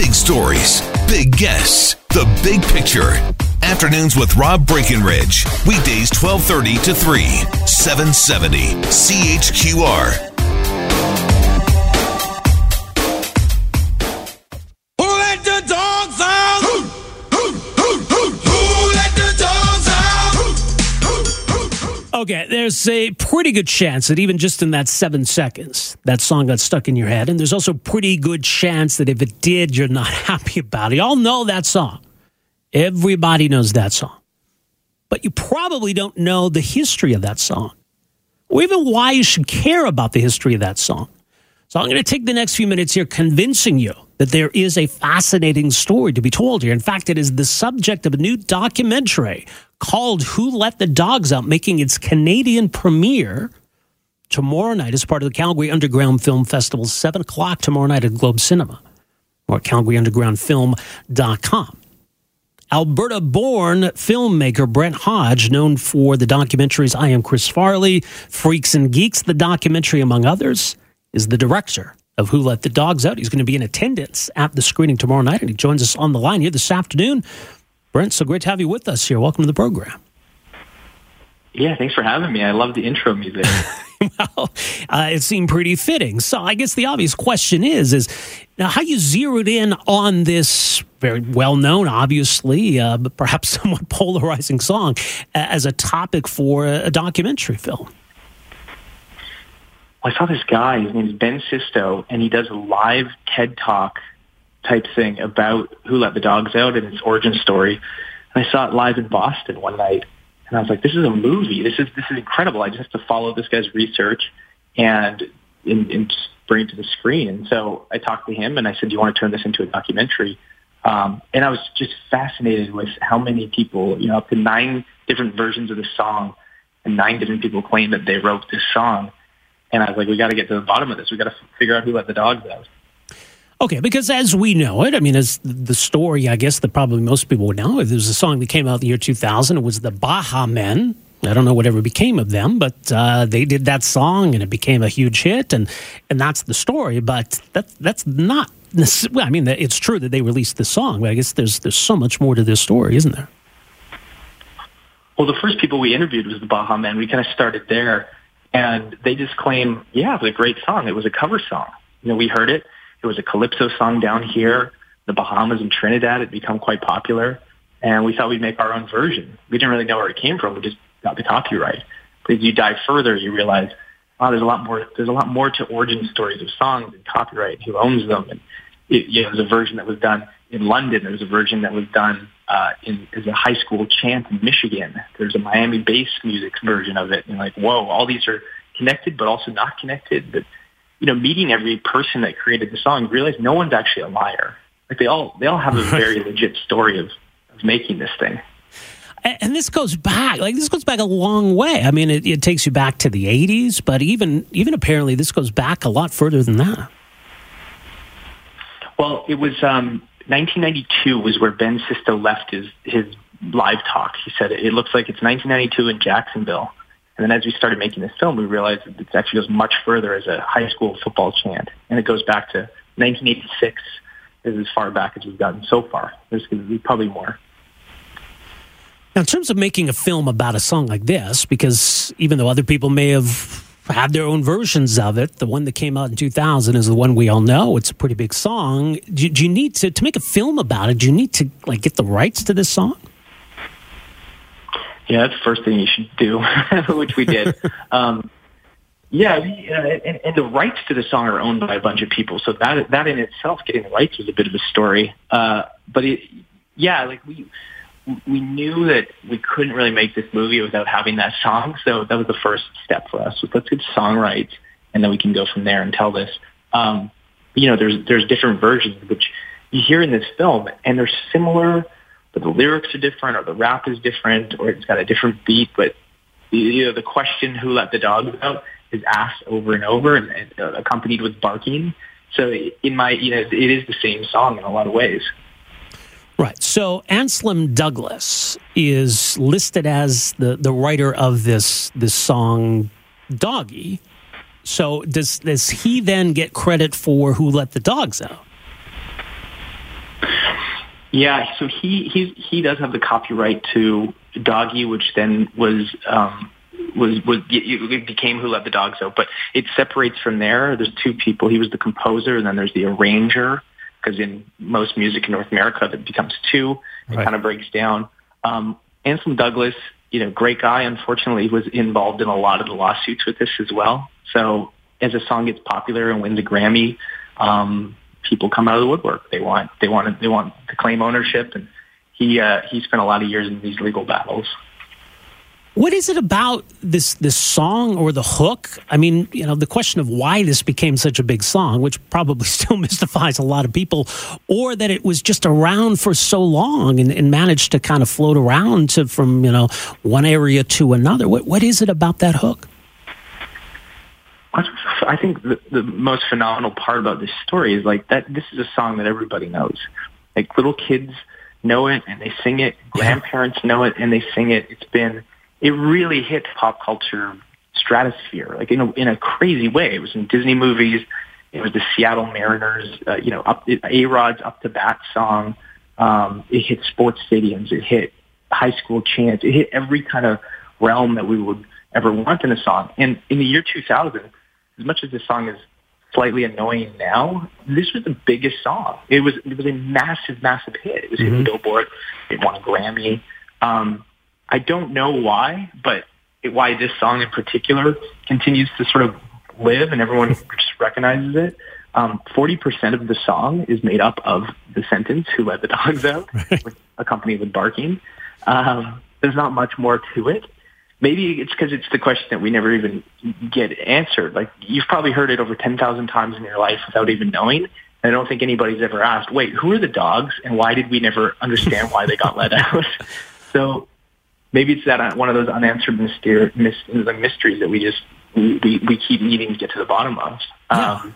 Big stories, big guests, the big picture. Afternoons with Rob Breckenridge. Weekdays 1230 to 3, 770 CHQR. Who let the dogs out? Who, who, who, who, who let the dogs out? Okay, there's a pretty good chance that even just in that seven seconds, that song got stuck in your head. And there's also a pretty good chance that if it did, you're not happy about it. Y'all know that song. Everybody knows that song. But you probably don't know the history of that song, or even why you should care about the history of that song. So I'm going to take the next few minutes here convincing you that there is a fascinating story to be told here. In fact, it is the subject of a new documentary called Who Let the Dogs Out, making its Canadian premiere tomorrow night as part of the Calgary Underground Film Festival, 7 o'clock tomorrow night at Globe Cinema or at calgaryundergroundfilm.com. Alberta born filmmaker Brent Hodge, known for the documentaries I Am Chris Farley, Freaks and Geeks, the documentary, among others, is the director of Who Let the Dogs Out. He's going to be in attendance at the screening tomorrow night, and he joins us on the line here this afternoon. Brent, so great to have you with us here. Welcome to the program. Yeah, thanks for having me. I love the intro music. well, uh, it seemed pretty fitting. So I guess the obvious question is, is now how you zeroed in on this very well known, obviously, uh, but perhaps somewhat polarizing song as a topic for a, a documentary film. Well, I saw this guy. His name is Ben Sisto, and he does a live TED Talk type thing about Who Let the Dogs Out and its origin story. And I saw it live in Boston one night, and I was like, "This is a movie. This is this is incredible. I just have to follow this guy's research and and, and bring it to the screen." And so I talked to him, and I said, "Do you want to turn this into a documentary?" Um, and I was just fascinated with how many people, you know, up to nine different versions of the song, and nine different people claim that they wrote this song. And I was like, we got to get to the bottom of this. We got to figure out who let the dogs out. Okay, because as we know it, I mean, as the story, I guess that probably most people would know, there's a song that came out in the year 2000. It was the Baha Men. I don't know whatever became of them, but uh, they did that song and it became a huge hit, and and that's the story. But that that's not. Well, I mean, it's true that they released the song, but I guess there's there's so much more to this story, isn't there? Well, the first people we interviewed was the Baha Men. We kind of started there, and they just claim, yeah, it was a great song. It was a cover song. You know, we heard it. It was a calypso song down here. The Bahamas and Trinidad It become quite popular, and we thought we'd make our own version. We didn't really know where it came from. We just got the copyright. But as you dive further, you realize, wow, there's a lot more. There's a lot more to origin stories of songs and copyright. Who owns them? And it, you know, there's a version that was done in London. There was a version that was done uh, in as a high school chant in Michigan. There's a Miami bass music version of it. And like, whoa, all these are connected, but also not connected. But you know, meeting every person that created the song, you realize no one's actually a liar. Like they all they all have a very legit story of, of making this thing. And this goes back, like this goes back a long way. I mean, it, it takes you back to the '80s, but even even apparently this goes back a lot further than that. Well, it was um, 1992 was where Ben Sisto left his his live talk. He said it looks like it's 1992 in Jacksonville. And then as we started making this film, we realized that it actually goes much further as a high school football chant, and it goes back to 1986. Is as far back as we've gotten so far. There's going to be probably more. Now, in terms of making a film about a song like this, because even though other people may have had their own versions of it, the one that came out in 2000 is the one we all know. It's a pretty big song. Do, do you need to to make a film about it? Do you need to like get the rights to this song? Yeah, that's the first thing you should do, which we did. um, yeah, uh, and, and the rights to the song are owned by a bunch of people, so that that in itself, getting the rights was a bit of a story. Uh, but it, yeah, like we we knew that we couldn't really make this movie without having that song, so that was the first step for us. Was let's get song rights, and then we can go from there and tell this. Um, you know, there's there's different versions which you hear in this film, and they're similar but the lyrics are different or the rap is different or it's got a different beat. But you know, the question "Who let the dogs out?" is asked over and over, and, and uh, accompanied with barking. So in my, you know, it is the same song in a lot of ways. Right. So Anslem Douglas is listed as the, the writer of this this song, Doggy. So does does he then get credit for who let the dogs out? Yeah, so he he he does have the copyright to Doggy, which then was um, was was it became Who Let the Dogs Out, but it separates from there. There's two people. He was the composer, and then there's the arranger. Because in most music in North America, that becomes two. It right. kind of breaks down. Um, Anslem Douglas, you know, great guy. Unfortunately, was involved in a lot of the lawsuits with this as well. So as a song gets popular and wins a Grammy, um, people come out of the woodwork. They want they want they want to claim ownership, and he uh, he spent a lot of years in these legal battles. What is it about this this song or the hook? I mean, you know, the question of why this became such a big song, which probably still mystifies a lot of people, or that it was just around for so long and, and managed to kind of float around to from you know one area to another. What what is it about that hook? I think the, the most phenomenal part about this story is like that. This is a song that everybody knows. Like little kids know it and they sing it. Grandparents know it and they sing it. It's been it really hit pop culture stratosphere, like in a, in a crazy way. It was in Disney movies. It was the Seattle Mariners, uh, you know, up A Rod's "Up to Bat" song. Um, it hit sports stadiums. It hit high school chants. It hit every kind of realm that we would ever want in a song. And in the year 2000, as much as this song is slightly annoying now, this was the biggest song. It was it was a massive, massive hit. It was mm-hmm. in Billboard. It won a Grammy. Um, I don't know why, but it, why this song in particular continues to sort of live and everyone just recognizes it. Um, 40% of the song is made up of the sentence, who let the dogs out, with, accompanied with barking. Um, there's not much more to it. Maybe it's because it's the question that we never even get answered. Like, you've probably heard it over 10,000 times in your life without even knowing. And I don't think anybody's ever asked, wait, who are the dogs and why did we never understand why they got let out? so maybe it's that uh, one of those unanswered myster- mysteries that we just we, we keep needing to get to the bottom of. Yeah. Um,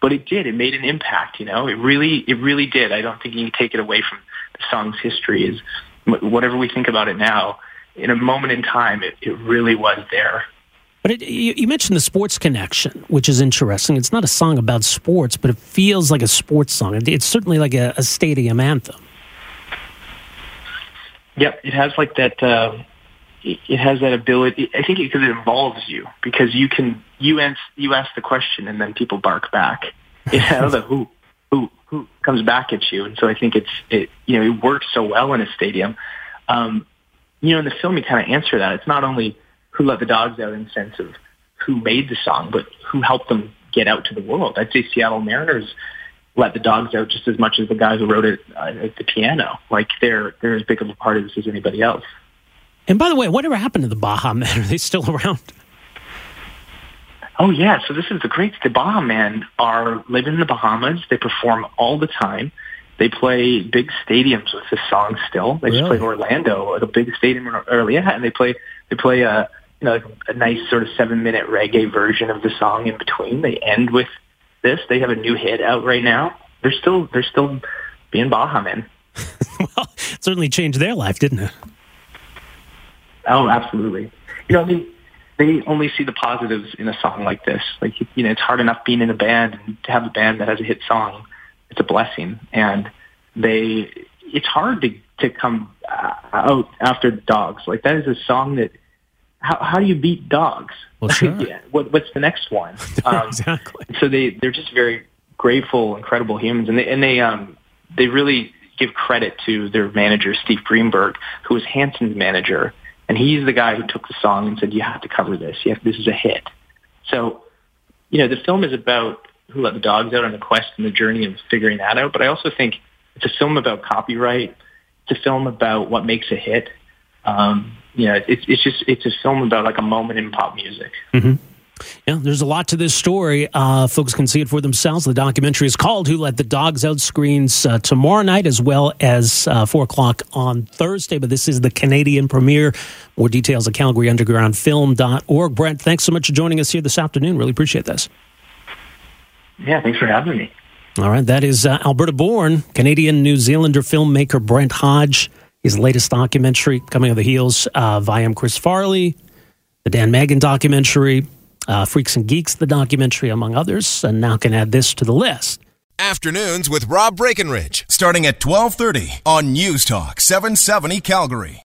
but it did. It made an impact. You know, it really it really did. I don't think you can take it away from the song's history. Is whatever we think about it now, in a moment in time, it, it really was there. But it, you, you, mentioned the sports connection, which is interesting. It's not a song about sports, but it feels like a sports song. It, it's certainly like a, a stadium anthem. Yep, it has like that. Uh, it has that ability. I think because it, involves you because you can you answer you ask the question and then people bark back. It has a who who who comes back at you, and so I think it's it you know it works so well in a stadium. Um, you know, in the film, you kind of answer that. It's not only who let the dogs out in the sense of who made the song, but who helped them get out to the world. I'd say Seattle Mariners let the dogs out just as much as the guys who wrote it uh, at the piano. Like they're they're as big of a part of this as anybody else. And by the way, whatever happened to the Baha Men? Are they still around? Oh yeah, so this is the great. The Baha Men are living in the Bahamas. They perform all the time. They play big stadiums with this song still. They really? just played Orlando a big stadium earlier, and they play they play a you know a nice sort of seven minute reggae version of the song in between. They end with this. They have a new hit out right now. They're still they're still being Baha men. well, it certainly changed their life, didn't it? Oh, absolutely. You know, I mean, they only see the positives in a song like this. Like, you know, it's hard enough being in a band and to have a band that has a hit song. It's a blessing, and they. It's hard to to come out after dogs. Like that is a song that how, how do you beat dogs? Well, sure. yeah. What, what's the next one? Um, exactly. So they they're just very grateful, incredible humans, and they and they um they really give credit to their manager Steve Greenberg, who was Hanson's manager, and he's the guy who took the song and said, "You have to cover this. You have, this is a hit." So, you know, the film is about who let the dogs out on the quest and the journey of figuring that out. But I also think it's a film about copyright. It's a film about what makes a hit. Um, it's it's just it's a film about like a moment in pop music. Mm-hmm. Yeah, there's a lot to this story. Uh, folks can see it for themselves. The documentary is called "Who Let the Dogs Out." Screens uh, tomorrow night as well as uh, four o'clock on Thursday. But this is the Canadian premiere. More details at CalgaryUndergroundFilm.org. Brent, thanks so much for joining us here this afternoon. Really appreciate this. Yeah, thanks for having me. All right, that is uh, Alberta born Canadian New Zealander filmmaker Brent Hodge his latest documentary coming on the heels of I Am Chris Farley, the Dan Mangan documentary, uh, Freaks and Geeks, the documentary, among others, and now can add this to the list. Afternoons with Rob Breckenridge. starting at 1230 on News Talk 770 Calgary.